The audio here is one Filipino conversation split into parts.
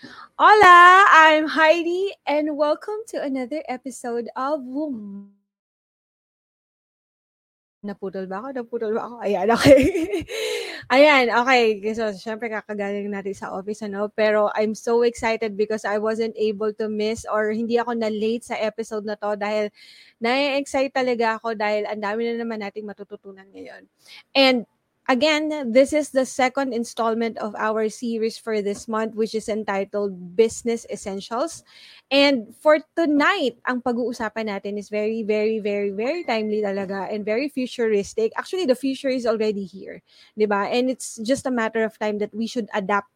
Hola, I'm Heidi, and welcome to another episode of Wom. Naputol ba ako? Naputol ba ako? Ayan, okay. Ayan, okay. So, syempre kakagaling natin sa office, ano? Pero I'm so excited because I wasn't able to miss or hindi ako na-late sa episode na to dahil na-excite talaga ako dahil ang dami na naman nating matututunan ngayon. And Again, this is the second installment of our series for this month, which is entitled Business Essentials. And for tonight, ang pag-uusapan natin is very, very, very, very timely talaga and very futuristic. Actually, the future is already here, di ba? And it's just a matter of time that we should adapt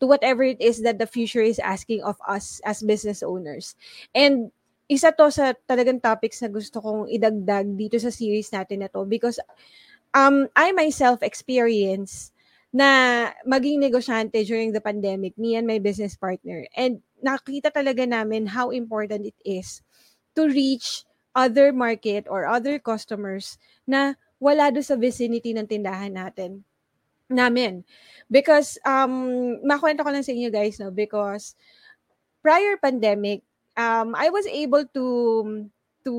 to whatever it is that the future is asking of us as business owners. And isa to sa talagang topics na gusto kong idagdag dito sa series natin na to because um, I myself experience na maging negosyante during the pandemic, me and my business partner. And nakita talaga namin how important it is to reach other market or other customers na wala do sa vicinity ng tindahan natin namin. Because, um, makwento ko lang sa inyo guys, no? Because prior pandemic, um, I was able to to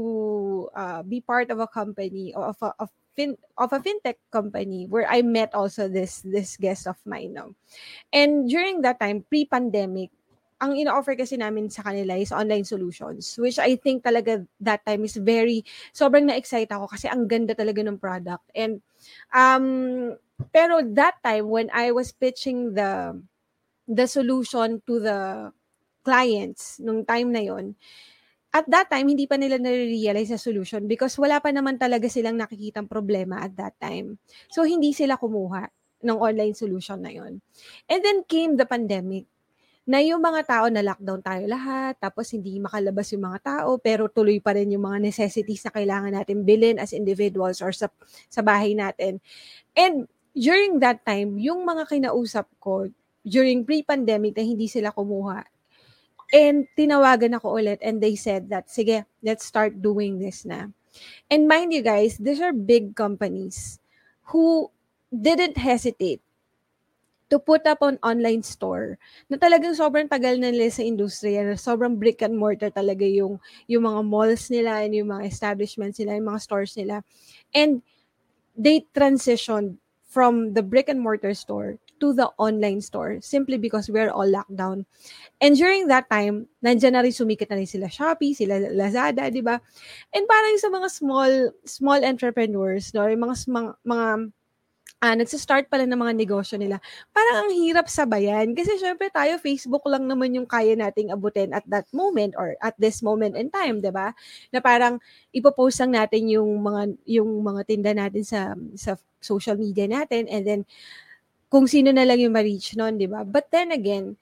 uh, be part of a company of a, of fin of a fintech company where I met also this this guest of mine no. And during that time pre-pandemic ang ino-offer kasi namin sa kanila is online solutions which I think talaga that time is very sobrang na-excite ako kasi ang ganda talaga ng product and um pero that time when I was pitching the the solution to the clients nung time na yon at that time, hindi pa nila nare-realize sa solution because wala pa naman talaga silang nakikitang problema at that time. So, hindi sila kumuha ng online solution na yon. And then came the pandemic na yung mga tao na lockdown tayo lahat, tapos hindi makalabas yung mga tao, pero tuloy pa rin yung mga necessities na kailangan natin bilhin as individuals or sa, sa bahay natin. And during that time, yung mga kinausap ko during pre-pandemic na hindi sila kumuha, And tinawagan ako ulit and they said that, sige, let's start doing this na. And mind you guys, these are big companies who didn't hesitate to put up an online store na talagang sobrang tagal na nila sa industriya, na sobrang brick and mortar talaga yung, yung mga malls nila and yung mga establishments nila, yung mga stores nila. And they transitioned from the brick and mortar store to the online store simply because we're all locked down. And during that time, nandiyan na rin sumikat na rin sila Shopee, sila Lazada, di ba? And parang sa mga small small entrepreneurs, no, yung mga mga, mga uh, nagsa-start pa lang ng mga negosyo nila, parang ang hirap sabayan. Kasi syempre tayo, Facebook lang naman yung kaya nating abutin at that moment or at this moment in time, di ba? Na parang ipopost lang natin yung mga yung mga tinda natin sa sa social media natin and then kung sino na lang yung ma-reach nun, di ba? But then again,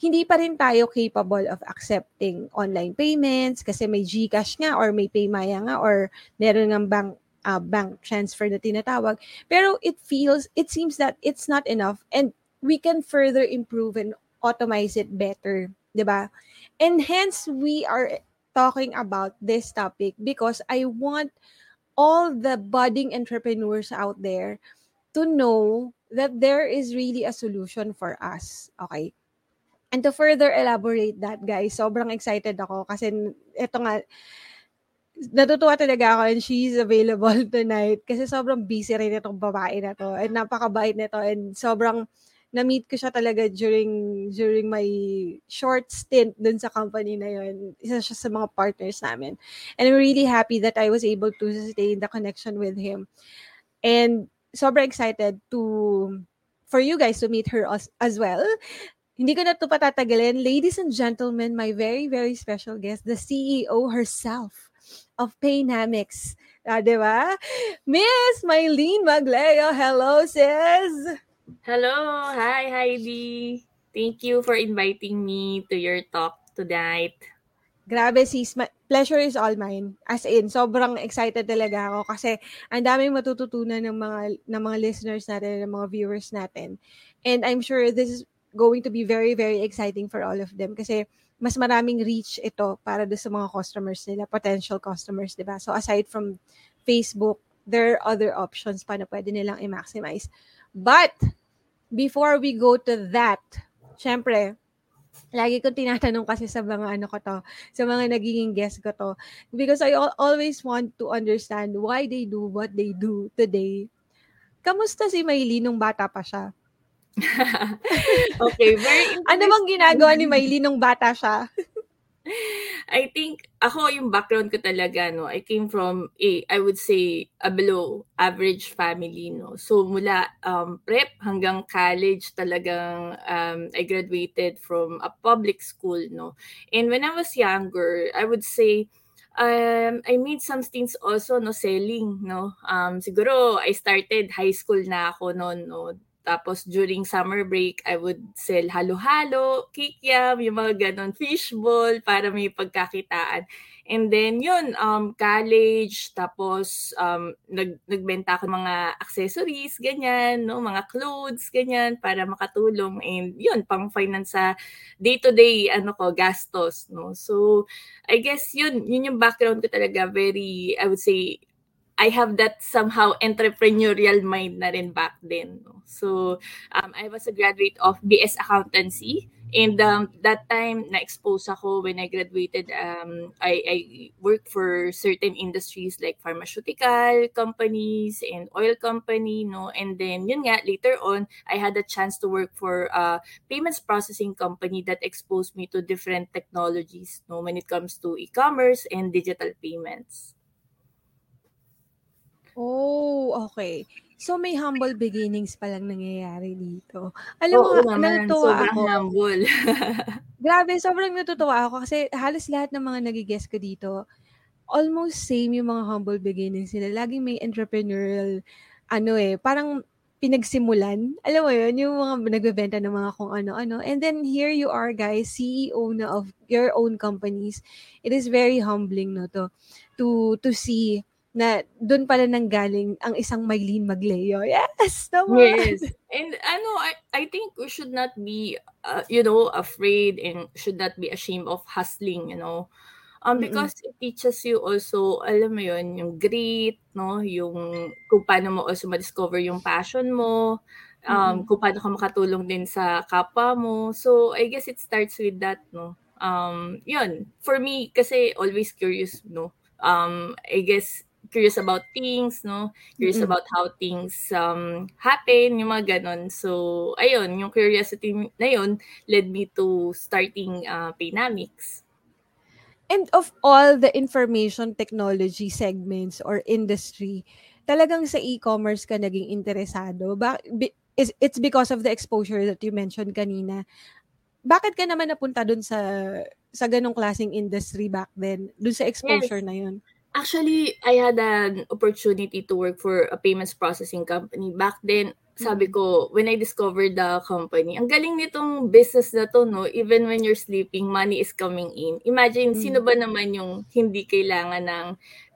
hindi pa rin tayo capable of accepting online payments kasi may GCash nga or may Paymaya nga or meron ng bank uh, bank transfer na tinatawag. Pero it feels, it seems that it's not enough and we can further improve and automate it better, 'di ba? And hence we are talking about this topic because I want all the budding entrepreneurs out there to know that there is really a solution for us. Okay? And to further elaborate that, guys, sobrang excited ako kasi ito nga, natutuwa talaga ako and she's available tonight kasi sobrang busy rin itong babae na to and napakabait nito and sobrang na-meet ko siya talaga during during my short stint dun sa company na yun. Isa siya sa mga partners namin. And I'm really happy that I was able to sustain the connection with him. And super excited to for you guys to meet her as, as well. Hindi ko na ito patatagalin. Ladies and gentlemen, my very, very special guest, the CEO herself of Paynamics. Ah, di ba? Miss Mylene Magleo. Hello, sis! Hello! Hi, Heidi! Thank you for inviting me to your talk tonight. Grabe sis, ma- pleasure is all mine. As in, sobrang excited talaga ako kasi ang daming matututunan ng mga ng mga listeners natin, ng mga viewers natin. And I'm sure this is going to be very very exciting for all of them kasi mas maraming reach ito para do sa mga customers nila, potential customers, 'di ba? So aside from Facebook, there are other options pa na pwede nilang i-maximize. But before we go to that, syempre, lagi kong tinatanong kasi sa mga ano ko to, sa mga nagiging guest ko to. Because I always want to understand why they do what they do today. Kamusta si Maylene nung bata pa siya? okay, very Ano bang ginagawa ni Maylene nung bata siya? I think ako yung background ko talaga no I came from a I would say a below average family no. So mula um, prep hanggang college talagang um, I graduated from a public school no. And when I was younger I would say um, I made some stints also no selling no. Um siguro I started high school na ako noon no tapos during summer break, I would sell halo-halo, kikiam, yung mga ganon, fishball para may pagkakitaan. And then yun, um, college, tapos um, nag, nagbenta ako mga accessories, ganyan, no? mga clothes, ganyan, para makatulong. And yun, pang-finance sa day-to-day ano ko, gastos. No? So, I guess yun, yun yung background ko talaga, very, I would say, I have that somehow entrepreneurial mind na rin back then. So, um, I was a graduate of BS Accountancy. And um, that time, na-expose ako when I graduated. Um, I, I worked for certain industries like pharmaceutical companies and oil company, no? And then, yun nga, later on, I had a chance to work for a payments processing company that exposed me to different technologies, no? When it comes to e-commerce and digital payments. Oh, okay. So may humble beginnings pa lang nangyayari dito. Alam mo, Oo naman, natutuwa sobrang ako. humble. Grabe, sobrang natutuwa ako kasi halos lahat ng mga nagigest ko dito, almost same yung mga humble beginnings nila. Laging may entrepreneurial, ano eh, parang pinagsimulan. Alam mo yun, yung mga nagbebenta ng mga kung ano-ano. And then here you are guys, CEO na of your own companies. It is very humbling no to to to see na doon pala nanggaling ang isang Maylene Magleo. Yes, tama. Yes. And ano, I, I think we should not be, uh, you know, afraid and should not be ashamed of hustling, you know. Um, because mm-hmm. it teaches you also, alam mo yun, yung grit, no? Yung kung paano mo also ma-discover yung passion mo, um, mm-hmm. kung paano ka makatulong din sa kapwa mo. So, I guess it starts with that, no? Um, yun. For me, kasi always curious, no? Um, I guess curious about things, no? Curious mm-hmm. about how things um, happen, yung mga ganon. So, ayun, yung curiosity na yun led me to starting uh, Paynamics. And of all the information technology segments or industry, talagang sa e-commerce ka naging interesado. Ba- is it's because of the exposure that you mentioned kanina. Bakit ka naman napunta dun sa sa ganong klaseng industry back then? Dun sa exposure yes. na yun? Actually, I had an opportunity to work for a payments processing company. Back then, sabi mm. ko, when I discovered the company, ang galing nitong business na to, no? Even when you're sleeping, money is coming in. Imagine, mm. sino ba naman yung hindi kailangan ng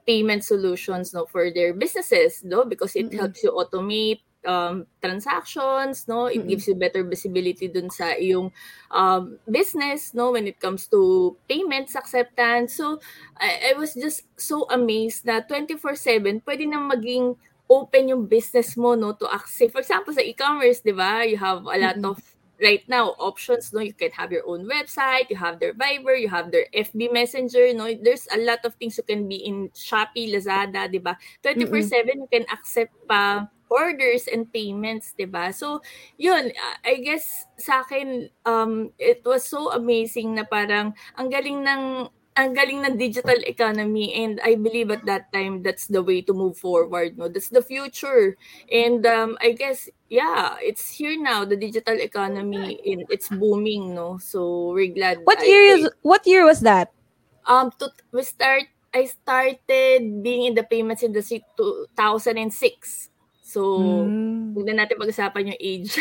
payment solutions no for their businesses no because it mm-hmm. helps you automate um, transactions, no? It mm-hmm. gives you better visibility dun sa iyong um, business, no? When it comes to payments, acceptance. So, I, I was just so amazed na 24-7, pwede nang maging open yung business mo, no? To access. For example, sa e-commerce, di ba? You have a lot mm-hmm. of right now options no you can have your own website you have their viber you have their fb messenger no there's a lot of things you can be in shopee lazada di ba 24/7 mm-hmm. you can accept pa orders and payments, 'di ba? So, 'yun, I guess sa akin um it was so amazing na parang ang galing ng ang galing ng digital economy and I believe at that time that's the way to move forward no? That's the future. And um I guess yeah it's here now the digital economy and it's booming no? So we're glad What year is what year was that? Um to, we start I started being in the payments industry 2006 So, mm. huwag na natin pag-usapan yung age.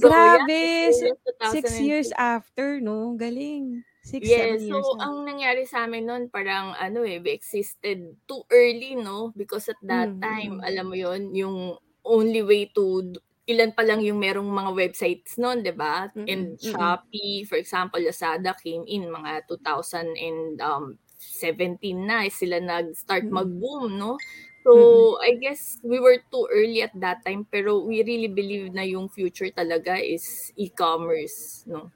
so, Grabe! Yeah, six years after, no? Galing. Six, yes, so years ang nangyari sa amin noon parang ano eh, we existed too early, no? Because at that mm-hmm. time, alam mo yon yung only way to ilan pa lang yung merong mga websites noon, 'di ba? Mm-hmm. And Shopee, for example, Lazada came in mga 2000 and um 17 na sila nag-start mag-boom, no? So, I guess we were too early at that time pero we really believe na yung future talaga is e-commerce, no.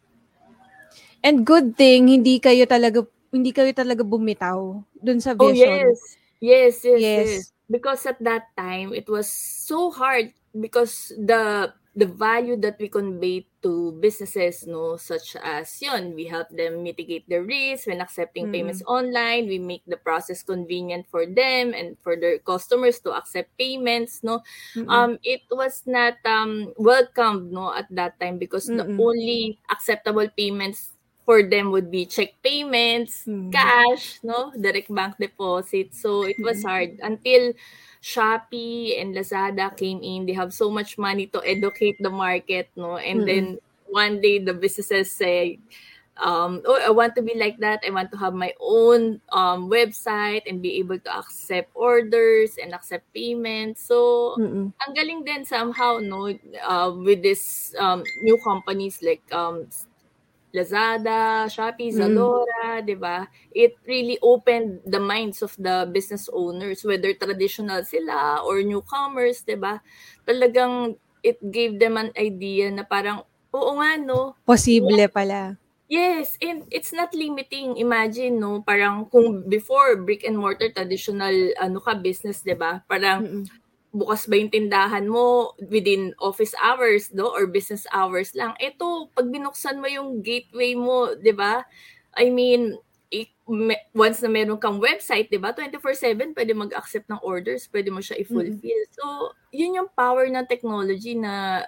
And good thing hindi kayo talaga hindi kayo talaga bumitaw dun sa Oh, vision. yes. Yes, yes, Yes. yes. Because at that time, it was so hard because the the value that we convey to businesses, no, such as yun, we help them mitigate their risk when accepting Mm. payments online. We make the process convenient for them and for their customers to accept payments, no. Mm. Um, it was not um welcomed, no, at that time because the Mm. only acceptable payments for them would be check payments, Mm. cash, no, direct bank deposit. So it was hard until Shopee and Lazada came in. They have so much money to educate the market, no, and Mm. then one day the businesses say, um, "Oh, I want to be like that. I want to have my own um website and be able to accept orders and accept payments." So Mm. ang galing din somehow, no, uh, with this um new companies like um Lazada, Shopee, Mm. Zalora, 'di ba? It really opened the minds of the business owners whether traditional sila or newcomers, 'di ba? Talagang it gave them an idea na parang oo nga no. Posible pala. Yes, and it's not limiting. Imagine no, parang kung before brick and mortar traditional ano ka business, 'di ba? Parang Mm. Bukas ba yung tindahan mo within office hours, no? Or business hours lang. Ito, pag binuksan mo yung gateway mo, di ba? I mean, once na meron kang website, di ba? 24-7, pwede mag-accept ng orders, pwede mo siya i-fulfill. So, yun yung power ng technology na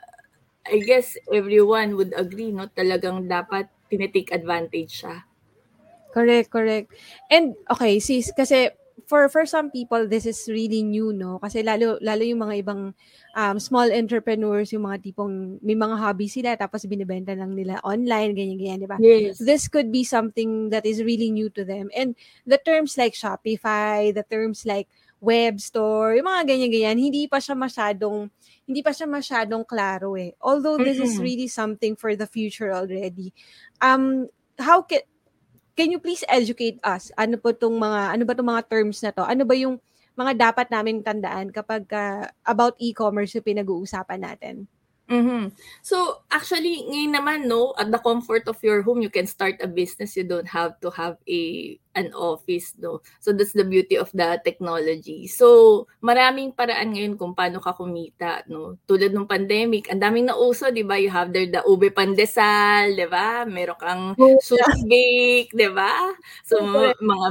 I guess everyone would agree, no? Talagang dapat tinitake advantage siya. Correct, correct. And okay, sis, kasi for for some people this is really new, no? Kasi lalo lalo yung mga ibang um, small entrepreneurs, yung mga tipong may mga hobby sila tapos binibenta lang nila online, ganyan ganyan, 'di ba? Yes. This could be something that is really new to them. And the terms like Shopify, the terms like web store, yung mga ganyan-ganyan, hindi pa siya masyadong hindi pa siya masyadong klaro eh. Although this is Mm-mm. really something for the future already. Um how can can you please educate us? Ano po tong mga ano ba tong mga terms na to? Ano ba yung mga dapat naming tandaan kapag ah, about e-commerce yung pinag-uusapan natin? Mhm. So, actually, ngayon naman, no, at the comfort of your home, you can start a business. You don't have to have a an office, no. So, that's the beauty of the technology. So, maraming paraan ngayon kung paano ka kumita, no. Tulad ng pandemic, ang daming nauso, di ba? You have there the ube pandesal, di ba? Meron kang sushi bake, di ba? So, mga, mga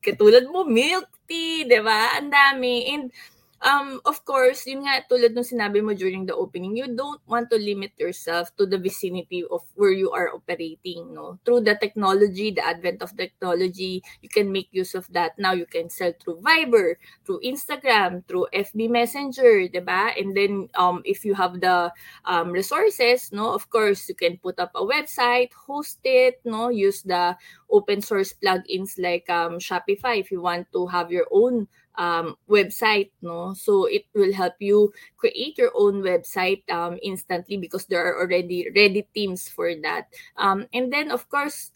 katulad mo, milk tea, di ba? Ang dami. And um, of course, yun nga, tulad nung sinabi mo during the opening, you don't want to limit yourself to the vicinity of where you are operating, no? Through the technology, the advent of technology, you can make use of that. Now, you can sell through Viber, through Instagram, through FB Messenger, diba? And then, um, if you have the um, resources, no, of course, you can put up a website, host it, no, use the open source plugins like um, Shopify if you want to have your own um, website, no? So it will help you create your own website um, instantly because there are already ready teams for that. Um, and then, of course,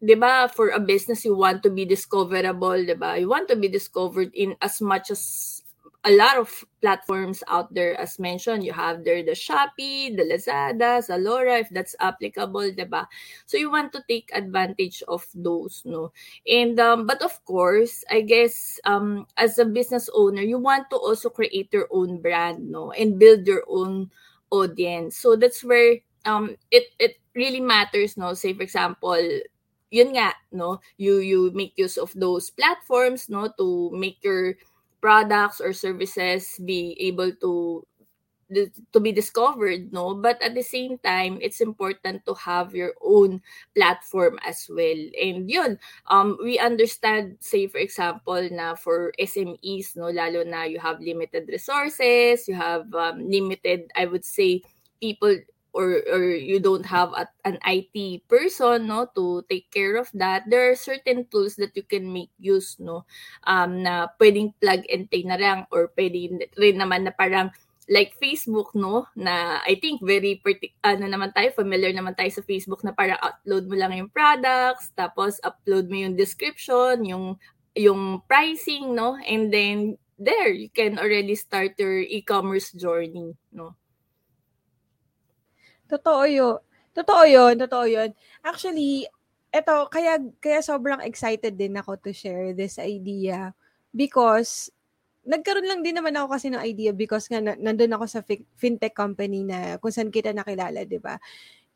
'di ba, for a business you want to be discoverable, 'di ba? You want to be discovered in as much as a lot of platforms out there as mentioned. You have there the Shopee, the Lazada, Zalora if that's applicable, 'di ba? So you want to take advantage of those, no? And um, but of course, I guess um, as a business owner, you want to also create your own brand, no, and build your own audience. So that's where um, it it really matters, no. Say for example, yun nga, no, you you make use of those platforms, no, to make your products or services be able to to be discovered no? But at the same time it's important to have your own platform as well. And yun um we understand say for example na for SMEs no? Lalo na you have limited resources you have um, limited I would say people or or you don't have a, an IT person no to take care of that there are certain tools that you can make use no um na pwedeng plug and play na lang or pwede rin naman na parang like Facebook no na I think very partic- ano naman tayo familiar naman tayo sa Facebook na para upload mo lang yung products tapos upload mo yung description yung yung pricing no and then there you can already start your e-commerce journey, no? Totoo yun. Totoo yun, totoo yun. Actually, eto, kaya, kaya sobrang excited din ako to share this idea because nagkaroon lang din naman ako kasi ng idea because nga nandun ako sa fintech company na kung saan kita nakilala, di ba?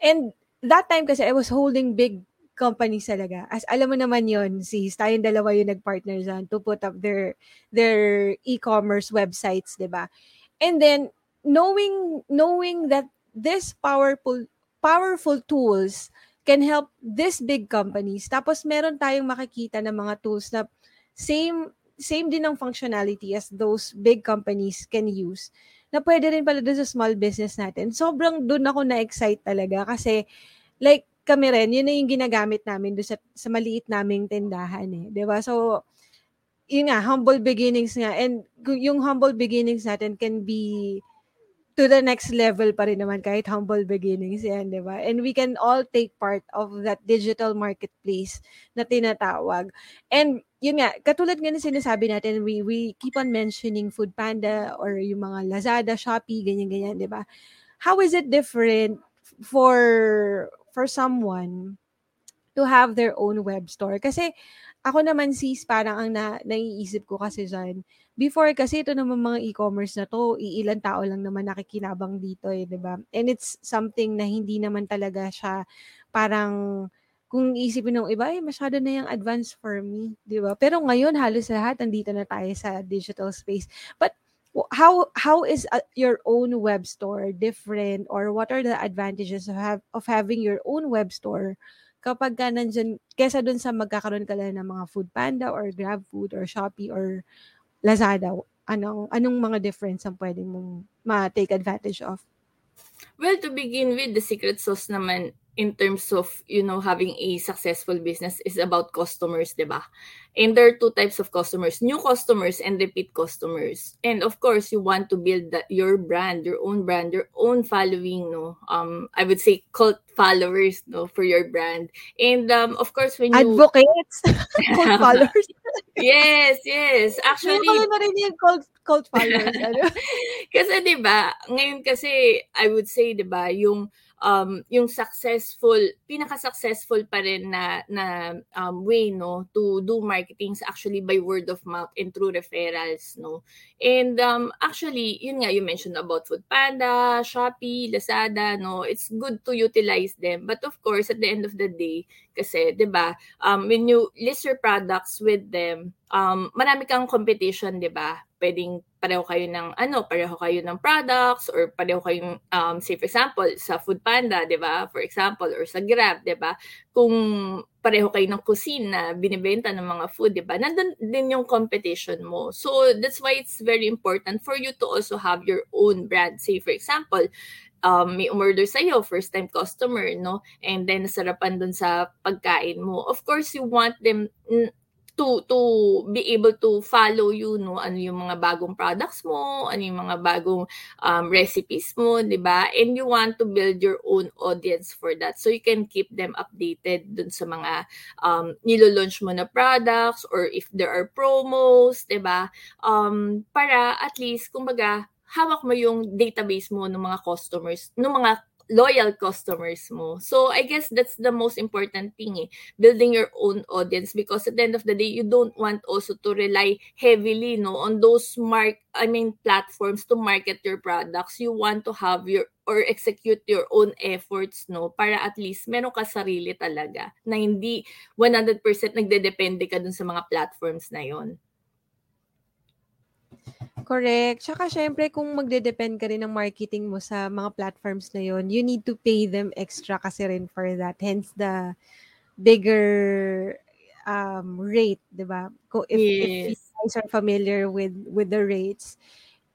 And that time kasi I was holding big companies talaga. As alam mo naman yon si tayong dalawa yung nag-partner dyan to put up their their e-commerce websites, 'di ba? And then knowing knowing that this powerful powerful tools can help this big companies. Tapos meron tayong makikita ng mga tools na same same din ng functionality as those big companies can use na pwede rin pala doon sa small business natin. Sobrang doon ako na-excite talaga kasi like kami rin, yun na yung ginagamit namin doon sa, sa maliit naming tindahan eh. ba diba? So, yun nga, humble beginnings nga. And yung humble beginnings natin can be to the next level pa rin naman kahit humble beginnings yan, di ba? And we can all take part of that digital marketplace na tinatawag. And yun nga, katulad nga na sinasabi natin, we, we keep on mentioning Food Panda or yung mga Lazada, Shopee, ganyan-ganyan, di ba? How is it different for for someone to have their own web store. Kasi ako naman sis, parang ang na, naiisip ko kasi dyan, before kasi ito naman mga e-commerce na to, iilan tao lang naman nakikinabang dito eh, di ba? And it's something na hindi naman talaga siya parang kung isipin ng iba, eh, masyado na yung advanced for me, di ba? Pero ngayon, halos lahat, nandito na tayo sa digital space. But how how is uh, your own web store different or what are the advantages of have of having your own web store kapag ka nandyan, kesa dun sa magkakaroon ka lang ng mga food panda or grab food or shopee or lazada anong anong mga difference ang pwedeng mong ma-take advantage of? Well to begin with the secret sauce naman in terms of you know having a successful business is about customers, 'di ba? And there are two types of customers, new customers and repeat customers. And of course, you want to build that your brand, your own brand, your own following, no. Um I would say cult followers, no, for your brand. And um of course when you advocates cult followers. yes, yes. Actually, Kaya na rin yung cult cult followers. Ano? kasi 'di ba, ngayon kasi I would say 'di ba, yung um, yung successful, pinaka-successful pa rin na, na um, way no, to do marketing actually by word of mouth and through referrals. No? And um, actually, yun nga, you mentioned about Food Panda, Shopee, Lazada, no? it's good to utilize them. But of course, at the end of the day, kasi, di ba, um, when you list your products with them, um, marami kang competition, di ba? Pwedeng pareho kayo ng ano, pareho kayo ng products or pareho kayong um say for example sa Food Panda, 'di ba? For example or sa Grab, 'di ba? Kung pareho kayo ng cuisine na binibenta ng mga food, 'di ba? Nandun din yung competition mo. So that's why it's very important for you to also have your own brand. Say for example, um, may umorder sa'yo, first time customer, no? And then nasarapan dun sa pagkain mo. Of course, you want them to to be able to follow you no? Ano yung mga bagong products mo ano yung mga bagong um, recipes mo di ba? And you want to build your own audience for that. So you can keep them updated dun sa mga um, nilo-launch mo na products or if there are promos di ba? Um, para at least kumbaga hawak mo yung database mo ng mga customers ng mga loyal customers mo. So I guess that's the most important thing, eh, building your own audience because at the end of the day, you don't want also to rely heavily no on those mark I mean platforms to market your products. You want to have your or execute your own efforts no para at least meron ka sarili talaga na hindi 100% nagdedepende ka dun sa mga platforms na yon. Correct. Tsaka syempre kung magde-depend ka rin ng marketing mo sa mga platforms na yon, you need to pay them extra kasi rin for that. Hence the bigger um, rate, 'di ba? If, yes. if you guys are familiar with with the rates,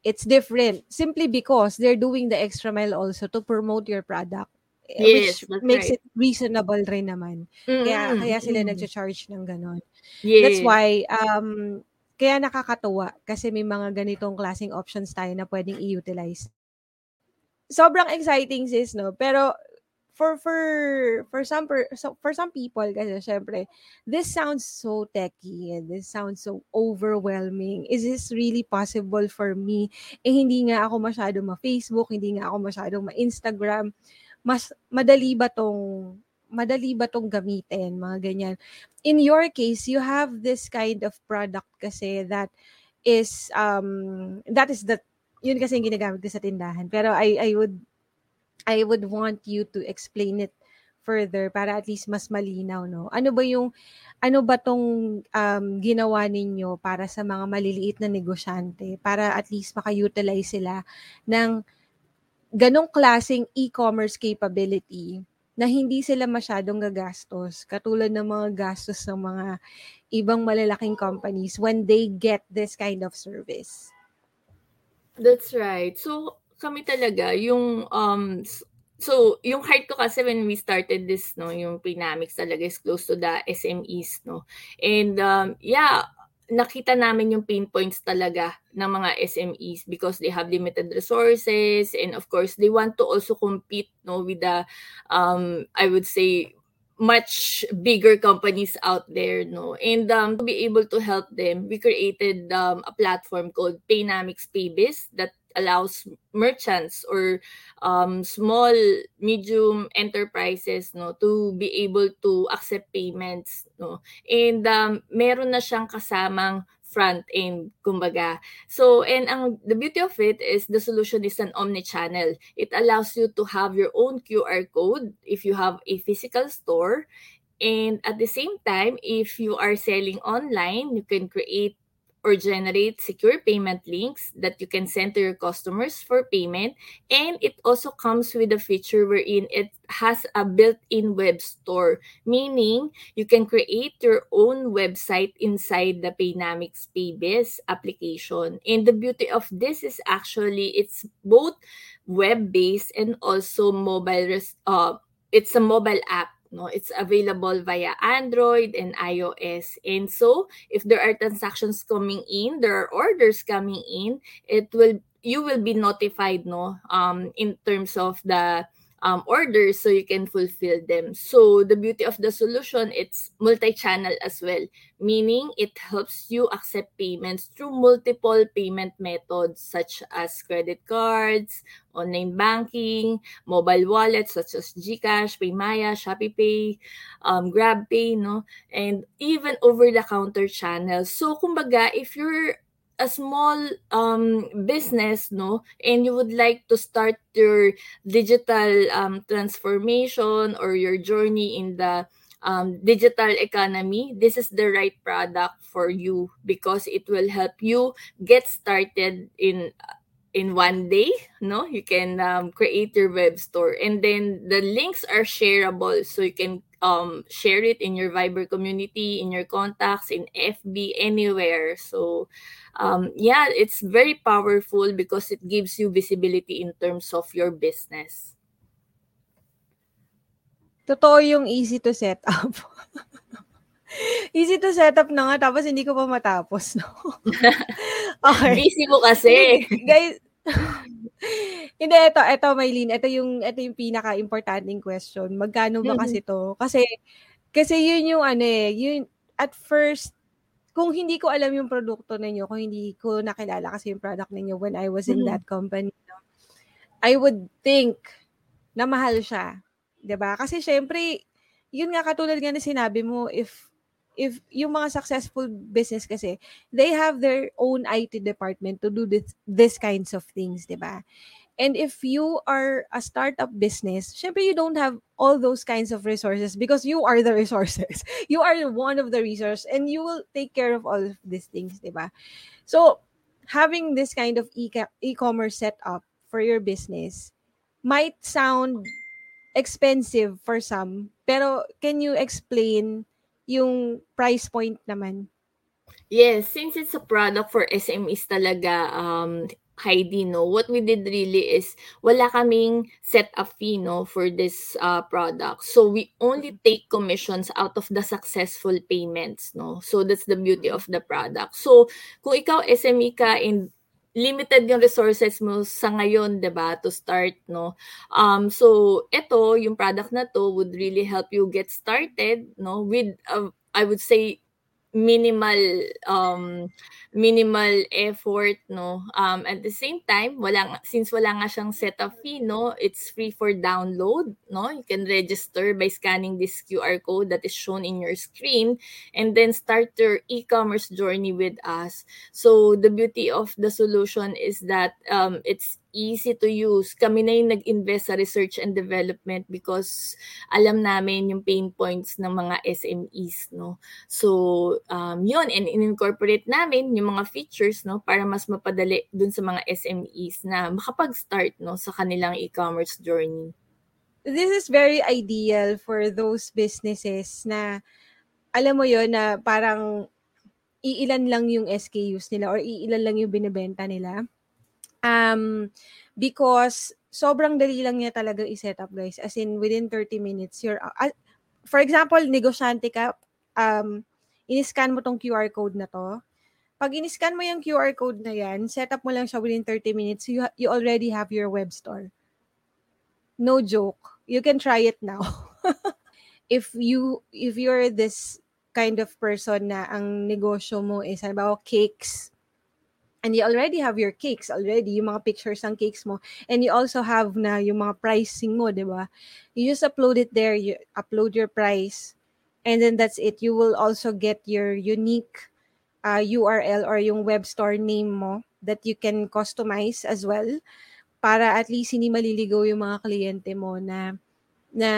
it's different simply because they're doing the extra mile also to promote your product. Eh, yes, which makes right. it reasonable rin naman. Mm-hmm. Kaya kaya sila mm-hmm. nagcha-charge ng ganon. Yes. That's why um kaya nakakatuwa kasi may mga ganitong klaseng options tayo na pwedeng i-utilize. Sobrang exciting sis, no? Pero for for for some per, so for some people kasi syempre this sounds so techy and this sounds so overwhelming is this really possible for me eh hindi nga ako masyado ma Facebook hindi nga ako masyado ma Instagram mas madali ba tong madali ba tong gamitin mga ganyan. In your case you have this kind of product kasi that is um that is the yun kasi yung ginagamit ko sa tindahan. Pero I I would I would want you to explain it further para at least mas malinaw, no? Ano ba yung, ano ba tong um, ginawa ninyo para sa mga maliliit na negosyante? Para at least maka-utilize sila ng ganong klaseng e-commerce capability na hindi sila masyadong gagastos katulad ng mga gastos ng mga ibang malalaking companies when they get this kind of service. That's right. So, kami talaga yung um so yung heart ko kasi when we started this no yung Pinamics talaga is close to the SMEs no and um yeah nakita namin yung pain points talaga ng mga SMEs because they have limited resources and of course they want to also compete no with the um I would say much bigger companies out there no. And um, to be able to help them we created um, a platform called Paynamics Paybiz that allows merchants or um, small medium enterprises no to be able to accept payments no. And um, meron na siyang kasamang front end kumbaga. So and ang the beauty of it is the solution is an omni-channel. It allows you to have your own QR code if you have a physical store. And at the same time if you are selling online you can create or generate secure payment links that you can send to your customers for payment. And it also comes with a feature wherein it has a built-in web store, meaning you can create your own website inside the Paynamics Paybiz application. And the beauty of this is actually it's both web-based and also mobile. Uh, it's a mobile app no? It's available via android and ios and so if there are transactions coming in there are orders coming in it will you will be notified no? Um in terms of the um, orders so you can fulfill them. So the beauty of the solution, it's multi-channel as well, meaning it helps you accept payments through multiple payment methods such as credit cards, online banking, mobile wallets such as GCash, Paymaya, ShopeePay, um, GrabPay, no, and even over-the-counter channels. So kumbaga, if you're a small um, business no? And you would like to start your digital um, transformation or your journey in the um, digital economy this is the right product for you because it will help you get started in in one day no? You can um, create your web store. And then the links are shareable so you can um, share it in your viber community in your contacts in fb anywhere so um, yeah, it's very powerful because it gives you visibility in terms of your business. Totoo yung easy to set up. easy to set up na nga, tapos hindi ko pa matapos, no? okay. Busy mo kasi. Guys, hindi, ito, ito, Maylene, ito yung, ito yung pinaka-importanting question. Magkano ba kasi to? Kasi, kasi yun yung ano eh, yun, at first, kung hindi ko alam yung produkto ninyo, kung hindi ko nakilala kasi yung product ninyo when I was in mm-hmm. that company, I would think na mahal siya. 'di ba? Kasi syempre, yun nga katulad nga na sinabi mo, if if yung mga successful business kasi, they have their own IT department to do this, this kinds of things, 'di ba? And if you are a startup business, syempre you don't have all those kinds of resources because you are the resources. You are one of the resources and you will take care of all of these things, diba? So, having this kind of e-commerce setup for your business might sound expensive for some, pero can you explain yung price point naman? Yes, since it's a product for SMEs talaga, um, Heidi, no, what we did really is wala kaming set a fee, no, for this uh, product. So we only mm-hmm. take commissions out of the successful payments, no. So that's the beauty of the product. So kung ikaw SME ka and limited yung resources mo sa ngayon, 'di ba, to start, no? Um so ito, yung product na to would really help you get started, no, with uh, I would say minimal um minimal effort no? Um at the same time wala since wala nga siyang setup fee no? It's free for download no? You can register by scanning this QR code that is shown in your screen and then start your e-commerce journey with us. So the beauty of the solution is that um it's easy to use. Kami na yung nag-invest sa research and development because alam namin yung pain points ng mga SMEs, no? So, um, yun, and in-incorporate namin yung mga features, no, para mas mapadali dun sa mga SMEs na makapag-start, no, sa kanilang e-commerce journey. This is very ideal for those businesses na, alam mo yon na parang iilan lang yung SKUs nila or iilan lang yung binibenta nila Um, because sobrang dali lang niya talaga i-set up, guys. As in, within 30 minutes, you're, uh, for example, negosyante ka, um, in-scan mo tong QR code na to. Pag in-scan mo yung QR code na yan, set up mo lang siya within 30 minutes, you, you already have your web store. No joke. You can try it now. if you if you're this kind of person na ang negosyo mo is halimbawa cakes and you already have your cakes already, yung mga pictures ng cakes mo, and you also have na yung mga pricing mo, di ba? You just upload it there, you upload your price, and then that's it. You will also get your unique uh, URL or yung web store name mo that you can customize as well para at least hindi maliligaw yung mga kliyente mo na na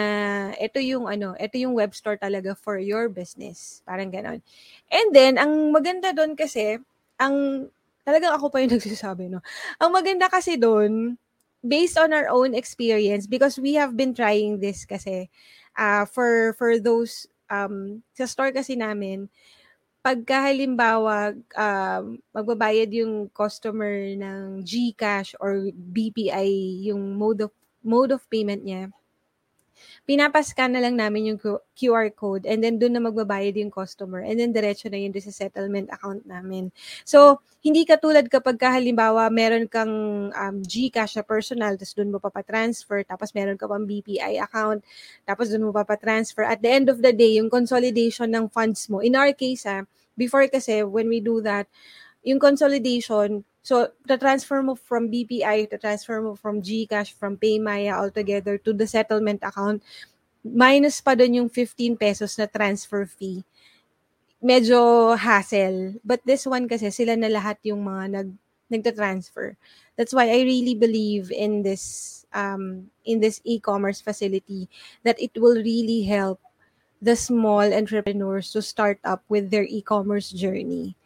ito yung ano, ito yung web store talaga for your business. Parang ganon. And then, ang maganda doon kasi, ang Talagang ako pa yung nagsasabi, no? Ang maganda kasi doon, based on our own experience, because we have been trying this kasi, uh, for, for those, um, sa store kasi namin, pagka halimbawa um, magbabayad yung customer ng GCash or BPI yung mode of mode of payment niya pinapascan na lang namin yung QR code and then doon na magbabayad yung customer and then diretso na yun sa settlement account namin. So, hindi katulad kapag halimbawa meron kang um, GCash na personal tapos doon mo papatransfer tapos meron ka pang BPI account tapos doon mo papatransfer. At the end of the day, yung consolidation ng funds mo, in our case ha, before kasi when we do that, yung consolidation, So, the-transfer mo from BPI, the-transfer mo from GCash, from Paymaya altogether to the settlement account, minus pa doon yung 15 pesos na transfer fee. Medyo hassle. But this one kasi, sila na lahat yung mga nag, nagta-transfer. That's why I really believe in this um, in this e-commerce facility that it will really help the small entrepreneurs to start up with their e-commerce journey.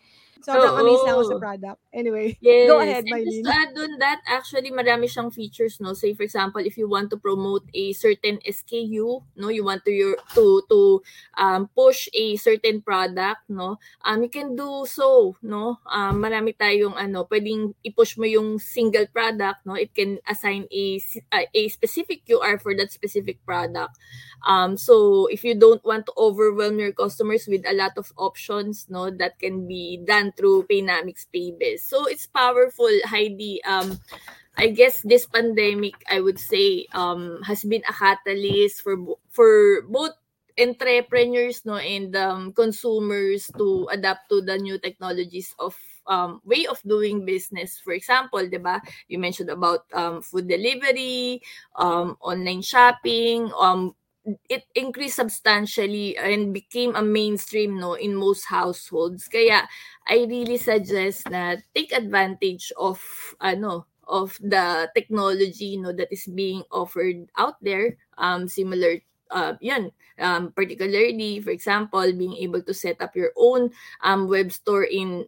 Sobrang oh, amaze na ako sa product. Anyway, yes. go ahead, Mylene. And just add on that, actually, marami siyang features, no? Say, for example, if you want to promote a certain SKU, no? You want to your to to um, push a certain product, no? Um, you can do so, no? Um, marami tayong ano, pwedeng i-push mo yung single product, no? It can assign a a specific QR for that specific product. Um, so if you don't want to overwhelm your customers with a lot of options, no, that can be done through Paynamics Paybiz. So it's powerful, Heidi. Um, I guess this pandemic, I would say, um, has been a catalyst for for both entrepreneurs no and um, consumers to adapt to the new technologies of um, way of doing business. For example, diba, you mentioned about um, food delivery, um, online shopping, um, it increased substantially and became a mainstream no in most households. Kaya I really suggest na take advantage of ano of the technology no that is being offered out there um similar uh yan um particularly for example being able to set up your own um web store in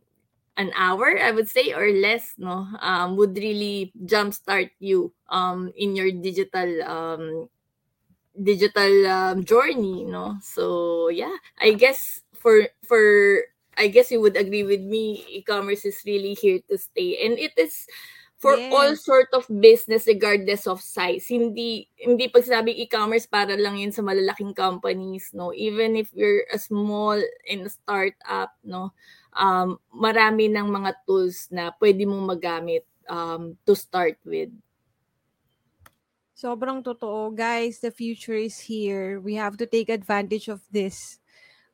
an hour i would say or less no um would really jumpstart you um in your digital um digital um, journey no? So yeah. I guess for for i guess you would agree with me e-commerce is really here to stay. And it is for yes. all sort of business regardless of size. Hindi hindi pag sabi e-commerce para lang yun sa malalaking companies no? Even if you're a small and a startup no? Um, marami ng mga tools na pwede mong magamit um, to start with. Sobrang totoo. Guys, the future is here. We have to take advantage of this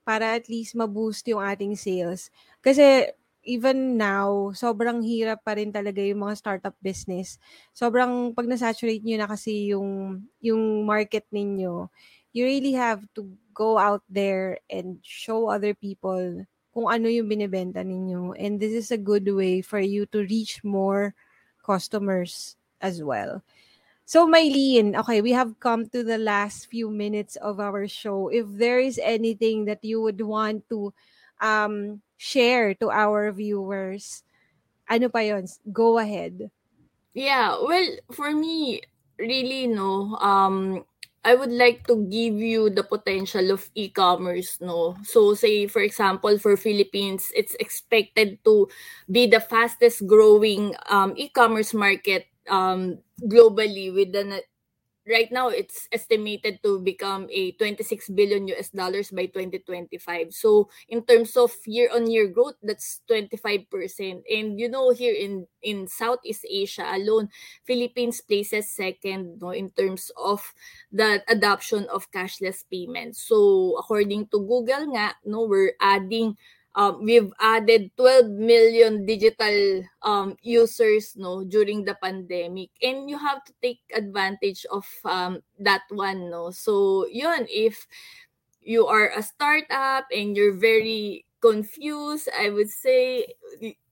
para at least ma-boost yung ating sales. Kasi even now, sobrang hirap pa rin talaga yung mga startup business. Sobrang pag na-saturate nyo na kasi yung, yung market ninyo, you really have to go out there and show other people kung ano yung binibenta ninyo. And this is a good way for you to reach more customers as well. So, Mylene, okay, we have come to the last few minutes of our show. If there is anything that you would want to um, share to our viewers, ano pa yon? Go ahead. Yeah, well, for me, really, no, um, I would like to give you the potential of e-commerce, no. So say for example for Philippines, it's expected to be the fastest growing um, e-commerce market um, globally with an right now it's estimated to become a 26 billion US dollars by 2025. So in terms of year on year growth that's 25%. And you know here in in Southeast Asia alone Philippines places second no in terms of the adoption of cashless payments. So according to Google nga no we're adding um, we've added 12 million digital um, users no during the pandemic. And you have to take advantage of um, that one no. So yun if you are a startup and you're very confused i would say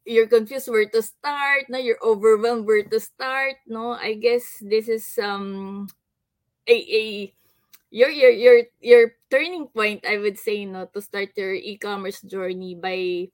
you're confused where to start no you're overwhelmed where to start no i guess this is um a, a your your your your turning point i would say no to start your e-commerce journey by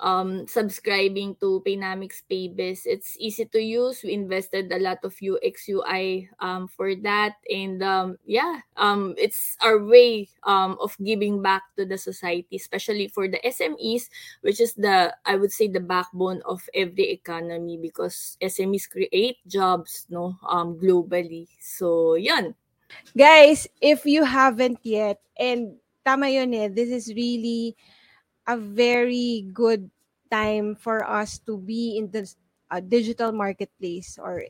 um subscribing to Paynamics Paybiz. It's easy to use. We invested a lot of UX UI um for that and um yeah, um it's our way um of giving back to the society, especially for the SMEs, which is the I would say the backbone of every economy because SMEs create jobs no um globally. So, yun. Guys, if you haven't yet, and tama yun eh, this is really a very good time for us to be in the uh, digital marketplace or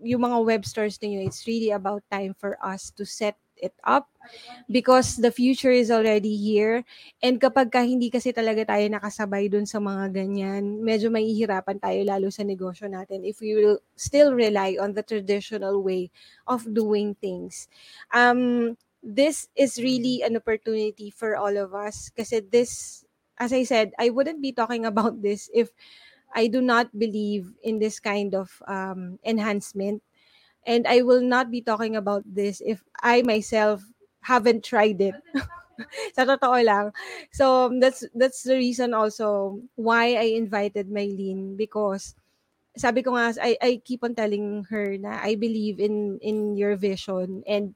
yung mga web stores ninyo, it's really about time for us to set it up because the future is already here. And kapag ka hindi kasi talaga tayo nakasabay dun sa mga ganyan, medyo mahihirapan tayo lalo sa negosyo natin if we will still rely on the traditional way of doing things. Um, this is really an opportunity for all of us kasi this, as I said, I wouldn't be talking about this if I do not believe in this kind of um, enhancement and I will not be talking about this if I myself haven't tried it. sa totoo lang. So that's that's the reason also why I invited Mylene because sabi ko nga I I keep on telling her na I believe in in your vision and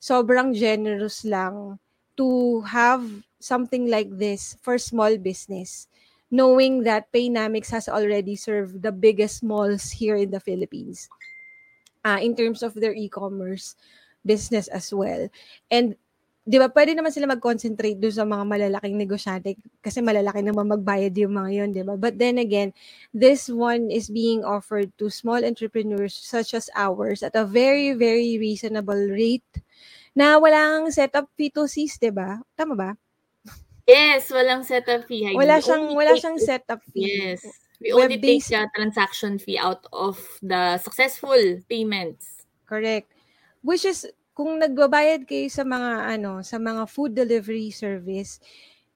sobrang generous lang to have something like this for small business knowing that Paynamics has already served the biggest malls here in the Philippines uh, in terms of their e-commerce business as well. And 'di ba pwede naman sila mag-concentrate doon sa mga malalaking negosyante kasi malalaki naman magbayad yung mga yon, 'di ba? But then again, this one is being offered to small entrepreneurs such as ours at a very very reasonable rate na walang setup fee to sis, 'di ba? Tama ba? Yes, walang setup fee. Wala siyang wala siyang setup fee. Yes. We only take the transaction fee out of the successful payments. Correct. Which is kung nagbabayad kayo sa mga ano, sa mga food delivery service,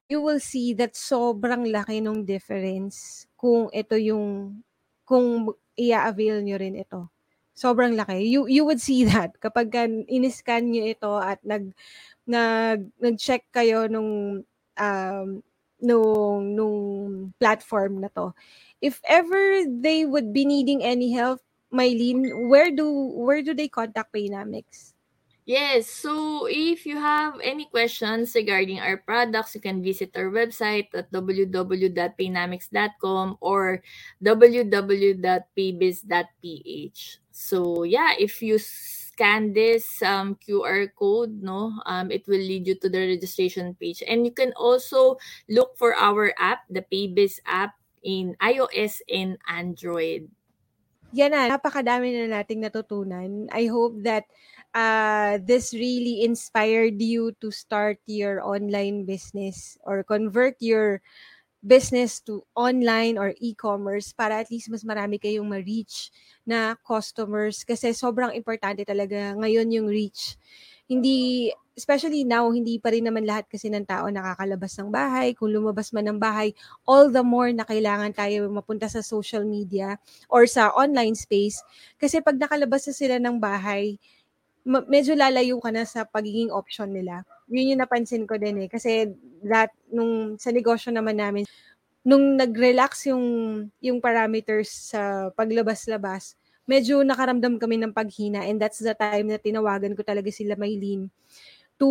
you will see that sobrang laki ng difference kung ito yung kung i-avail nyo rin ito. Sobrang laki. You you would see that kapag in-scan nyo ito at nag nag nag-check kayo nung um nung nung platform na to if ever they would be needing any help, Mylene, where do where do they contact Paynamics? Yes, so if you have any questions regarding our products, you can visit our website at www.paynamics.com or www.paybiz.ph. So yeah, if you scan this um, QR code, no, um, it will lead you to the registration page. And you can also look for our app, the Paybiz app, in iOS and Android. Yan na, napakadami na nating natutunan. I hope that uh, this really inspired you to start your online business or convert your business to online or e-commerce para at least mas marami kayong ma-reach na customers kasi sobrang importante talaga ngayon yung reach. Hindi, especially now, hindi pa rin naman lahat kasi ng tao nakakalabas ng bahay. Kung lumabas man ng bahay, all the more na kailangan tayo mapunta sa social media or sa online space. Kasi pag nakalabas na sila ng bahay, medyo lalayo ka na sa pagiging option nila. Yun yung napansin ko din eh. Kasi that, nung sa negosyo naman namin, nung nag-relax yung, yung parameters sa paglabas-labas, medyo nakaramdam kami ng paghina and that's the time na tinawagan ko talaga sila Maylene to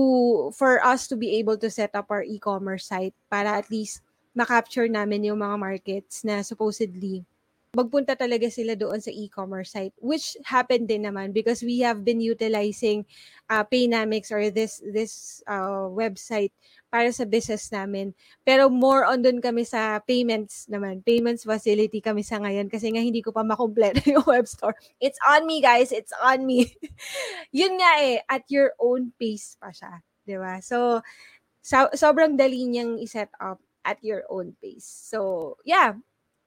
for us to be able to set up our e-commerce site para at least ma-capture namin yung mga markets na supposedly magpunta talaga sila doon sa e-commerce site which happened din naman because we have been utilizing uh, Paynamics or this this uh, website para sa business namin. Pero more on doon kami sa payments naman. Payments facility kami sa ngayon kasi nga hindi ko pa makompleto yung web store. It's on me guys, it's on me. Yun nga eh, at your own pace pa siya. 'di ba? So, so sobrang dali niyang i-set up at your own pace. So, yeah,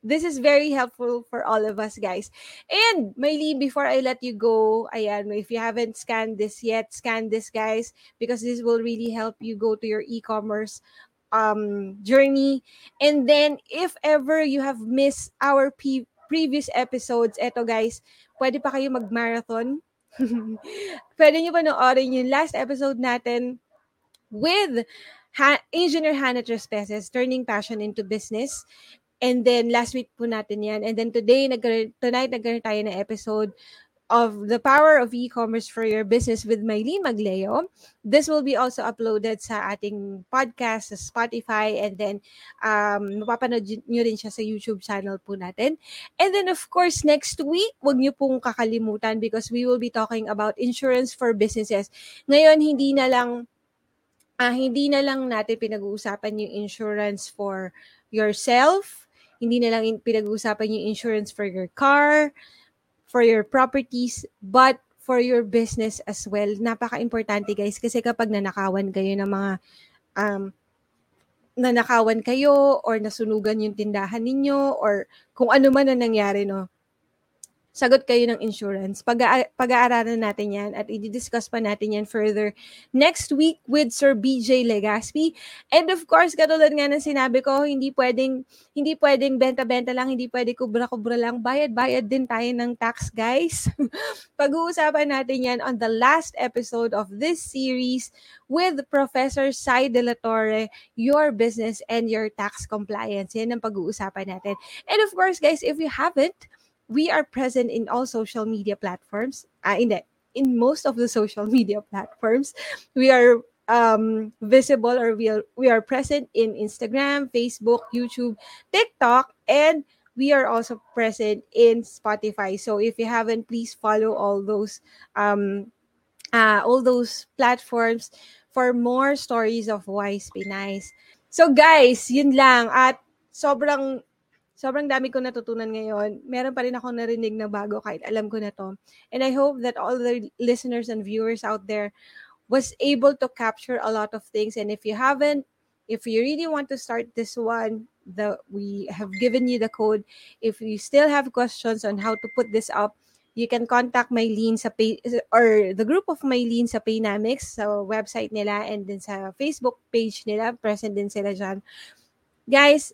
this is very helpful for all of us, guys. And, Maylene, before I let you go, ayan, if you haven't scanned this yet, scan this, guys, because this will really help you go to your e-commerce um, journey. And then, if ever you have missed our p- previous episodes, eto, guys, pwede pa kayo mag-marathon. pwede nyo pa noorin yung last episode natin with ha- Engineer Hannah Trespeses, Turning Passion into Business. And then last week po natin yan. And then today, nag tonight nagkaroon tayo ng episode of the power of e-commerce for your business with Maylene Magleo. This will be also uploaded sa ating podcast sa Spotify and then um, mapapanood nyo rin siya sa YouTube channel po natin. And then of course, next week, wag nyo pong kakalimutan because we will be talking about insurance for businesses. Ngayon, hindi na lang uh, hindi na lang natin pinag-uusapan yung insurance for yourself, hindi na lang pinag-uusapan yung insurance for your car, for your properties, but for your business as well. Napaka-importante guys kasi kapag nanakawan kayo ng mga um, nanakawan kayo or nasunugan yung tindahan ninyo or kung ano man na nangyari, no, sagot kayo ng insurance. Pag- pag-aaralan natin yan at i-discuss pa natin yan further next week with Sir BJ Legaspi. And of course, katulad nga ng sinabi ko, hindi pwedeng, hindi pwedeng benta-benta lang, hindi pwedeng kubra-kubra lang. Bayad-bayad din tayo ng tax, guys. Pag-uusapan natin yan on the last episode of this series with Professor Sai De La Torre, your business and your tax compliance. Yan ang pag-uusapan natin. And of course, guys, if you haven't, we are present in all social media platforms. Uh, in the in most of the social media platforms, we are um, visible or we are we are present in Instagram, Facebook, YouTube, TikTok, and we are also present in Spotify. So if you haven't, please follow all those um, uh, all those platforms for more stories of Wise Pinay. So guys, yun lang at sobrang sobrang dami ko natutunan ngayon. Meron pa rin ako narinig na bago kahit alam ko na to. And I hope that all the listeners and viewers out there was able to capture a lot of things. And if you haven't, if you really want to start this one, the we have given you the code. If you still have questions on how to put this up, you can contact Maylene sa pay, or the group of Maylene sa Paynamics sa website nila and then sa Facebook page nila present din sila dyan. Guys,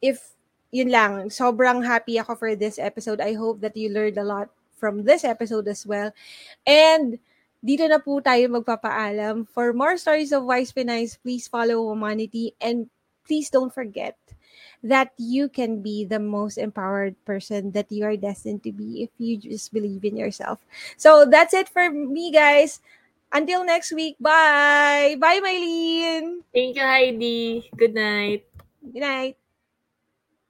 if yun lang, sobrang happy ako for this episode. I hope that you learned a lot from this episode as well. And dito na po tayo magpapaalam. For more stories of Wise Pinays, please follow Humanity and please don't forget that you can be the most empowered person that you are destined to be if you just believe in yourself. So that's it for me, guys. Until next week, bye. Bye, Mylene. Thank you, Heidi. Good night. Good night.